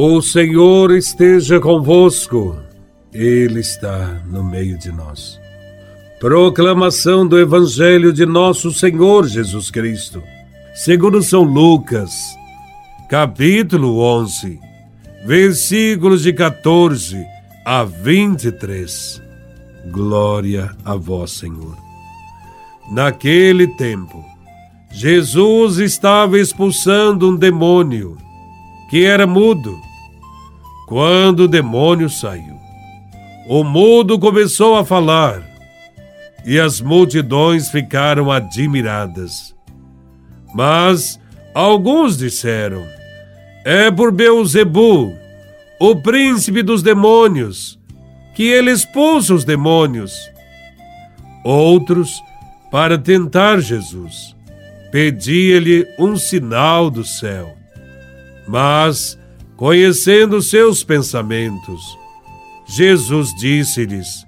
O Senhor esteja convosco, Ele está no meio de nós. Proclamação do Evangelho de Nosso Senhor Jesus Cristo, segundo São Lucas, capítulo 11, versículos de 14 a 23. Glória a Vós, Senhor. Naquele tempo, Jesus estava expulsando um demônio que era mudo. Quando o demônio saiu, o mudo começou a falar e as multidões ficaram admiradas. Mas alguns disseram: É por Beuzebu, o príncipe dos demônios, que ele expulsa os demônios. Outros, para tentar Jesus, pedia-lhe um sinal do céu. Mas, conhecendo seus pensamentos, Jesus disse-lhes: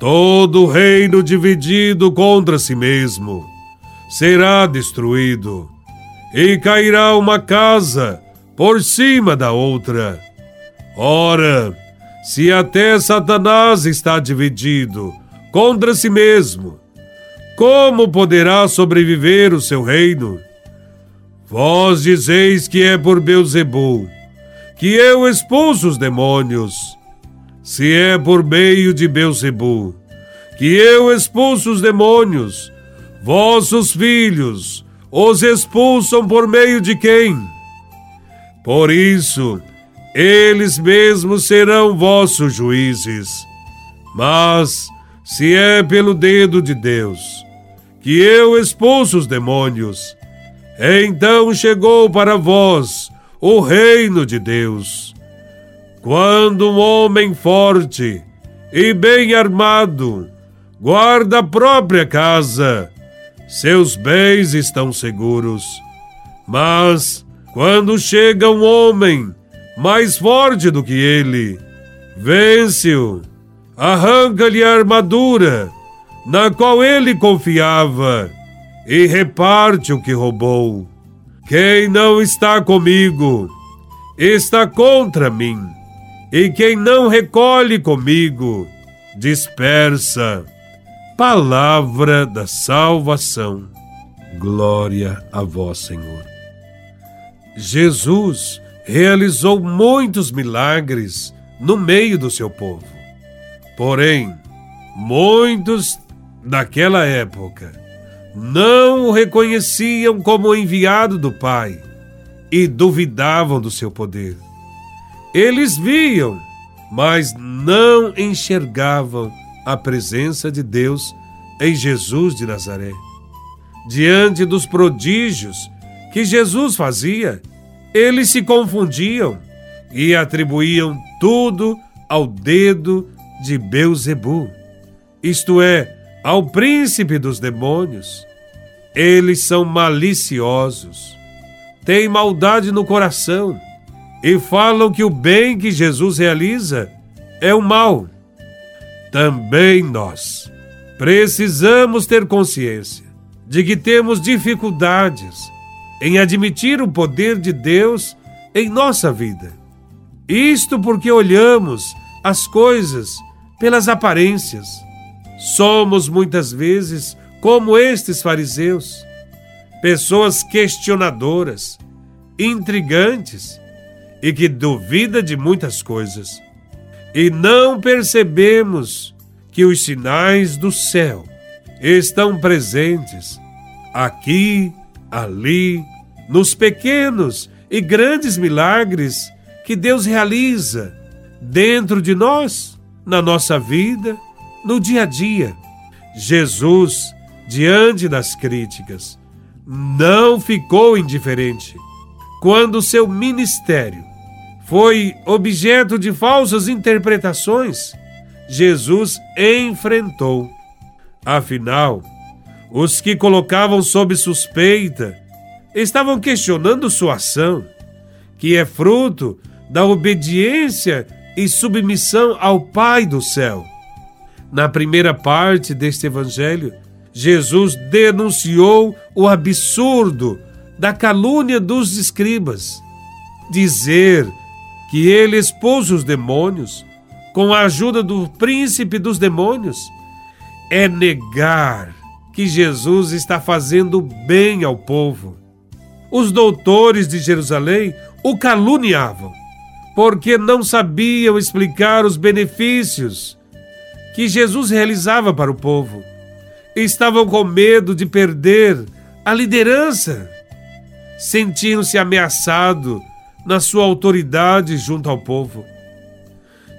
Todo reino dividido contra si mesmo será destruído, e cairá uma casa por cima da outra. Ora, se até Satanás está dividido contra si mesmo, como poderá sobreviver o seu reino? Vós dizeis que é por Beuzebu que eu expulso os demônios. Se é por meio de Beuzebu que eu expulso os demônios, vossos filhos os expulsam por meio de quem? Por isso, eles mesmos serão vossos juízes. Mas, se é pelo dedo de Deus que eu expulso os demônios, então chegou para vós o reino de Deus. Quando um homem forte e bem armado guarda a própria casa, seus bens estão seguros. Mas quando chega um homem mais forte do que ele, vence-o, arranca-lhe a armadura na qual ele confiava e reparte o que roubou. Quem não está comigo está contra mim, e quem não recolhe comigo dispersa. Palavra da salvação. Glória a vós, Senhor. Jesus realizou muitos milagres no meio do seu povo. Porém, muitos daquela época não o reconheciam como enviado do Pai e duvidavam do seu poder. Eles viam, mas não enxergavam a presença de Deus em Jesus de Nazaré. Diante dos prodígios que Jesus fazia, eles se confundiam e atribuíam tudo ao dedo de Beuzebu, isto é, ao príncipe dos demônios. Eles são maliciosos, têm maldade no coração e falam que o bem que Jesus realiza é o mal. Também nós precisamos ter consciência de que temos dificuldades em admitir o poder de Deus em nossa vida. Isto porque olhamos as coisas pelas aparências Somos muitas vezes como estes fariseus, pessoas questionadoras, intrigantes e que duvida de muitas coisas. E não percebemos que os sinais do céu estão presentes aqui, ali, nos pequenos e grandes milagres que Deus realiza dentro de nós, na nossa vida no dia a dia. Jesus, diante das críticas, não ficou indiferente. Quando seu ministério foi objeto de falsas interpretações, Jesus enfrentou. Afinal, os que colocavam sob suspeita estavam questionando sua ação, que é fruto da obediência e submissão ao Pai do céu. Na primeira parte deste evangelho, Jesus denunciou o absurdo da calúnia dos escribas. Dizer que ele expulsa os demônios com a ajuda do príncipe dos demônios é negar que Jesus está fazendo bem ao povo. Os doutores de Jerusalém o caluniavam, porque não sabiam explicar os benefícios que Jesus realizava para o povo. Estavam com medo de perder a liderança. Sentiam-se ameaçados na sua autoridade junto ao povo.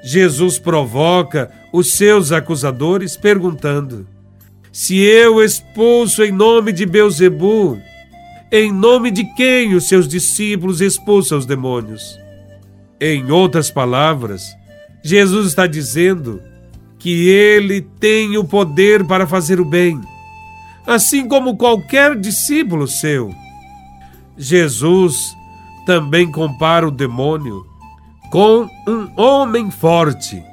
Jesus provoca os seus acusadores perguntando: Se eu expulso em nome de Beuzebu, em nome de quem os seus discípulos expulsam os demônios? Em outras palavras, Jesus está dizendo que ele tem o poder para fazer o bem, assim como qualquer discípulo seu. Jesus também compara o demônio com um homem forte.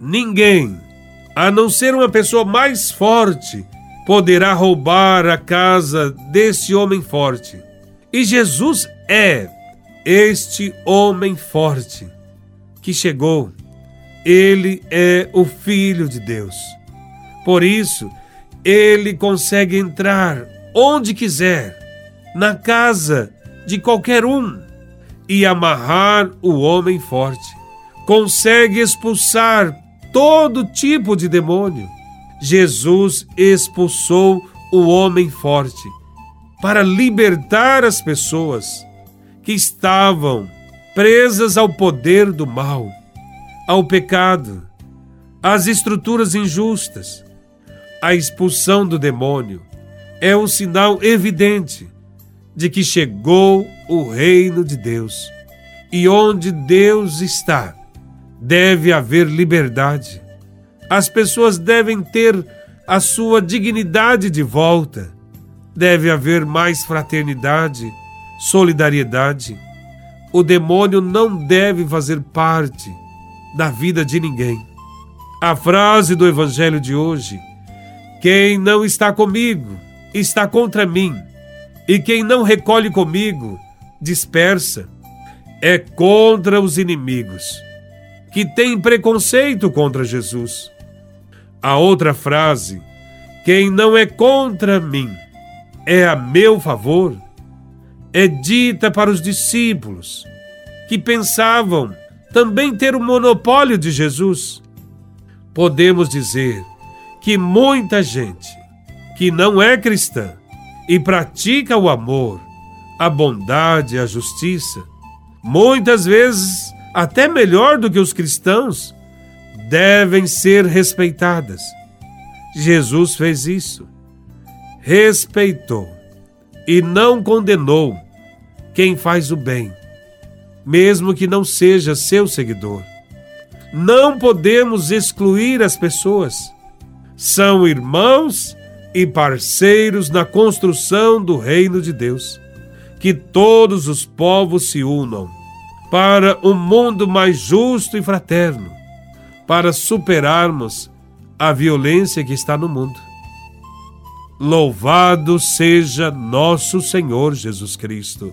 Ninguém, a não ser uma pessoa mais forte, poderá roubar a casa desse homem forte. E Jesus é este homem forte que chegou. Ele é o Filho de Deus. Por isso, ele consegue entrar onde quiser, na casa de qualquer um e amarrar o homem forte. Consegue expulsar todo tipo de demônio. Jesus expulsou o homem forte para libertar as pessoas que estavam presas ao poder do mal, ao pecado, às estruturas injustas. A expulsão do demônio é um sinal evidente de que chegou o reino de Deus. E onde Deus está, deve haver liberdade. As pessoas devem ter a sua dignidade de volta. Deve haver mais fraternidade, solidariedade. O demônio não deve fazer parte da vida de ninguém. A frase do Evangelho de hoje: Quem não está comigo está contra mim e quem não recolhe comigo, dispersa. É contra os inimigos, que têm preconceito contra Jesus. A outra frase, quem não é contra mim, é a meu favor, é dita para os discípulos, que pensavam também ter o monopólio de Jesus. Podemos dizer que muita gente que não é cristã e pratica o amor, a bondade a justiça, muitas vezes até melhor do que os cristãos, devem ser respeitadas. Jesus fez isso. Respeitou e não condenou quem faz o bem, mesmo que não seja seu seguidor. Não podemos excluir as pessoas. São irmãos e parceiros na construção do reino de Deus. Que todos os povos se unam para um mundo mais justo e fraterno, para superarmos a violência que está no mundo. Louvado seja nosso Senhor Jesus Cristo,